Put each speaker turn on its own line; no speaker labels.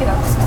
Gracias.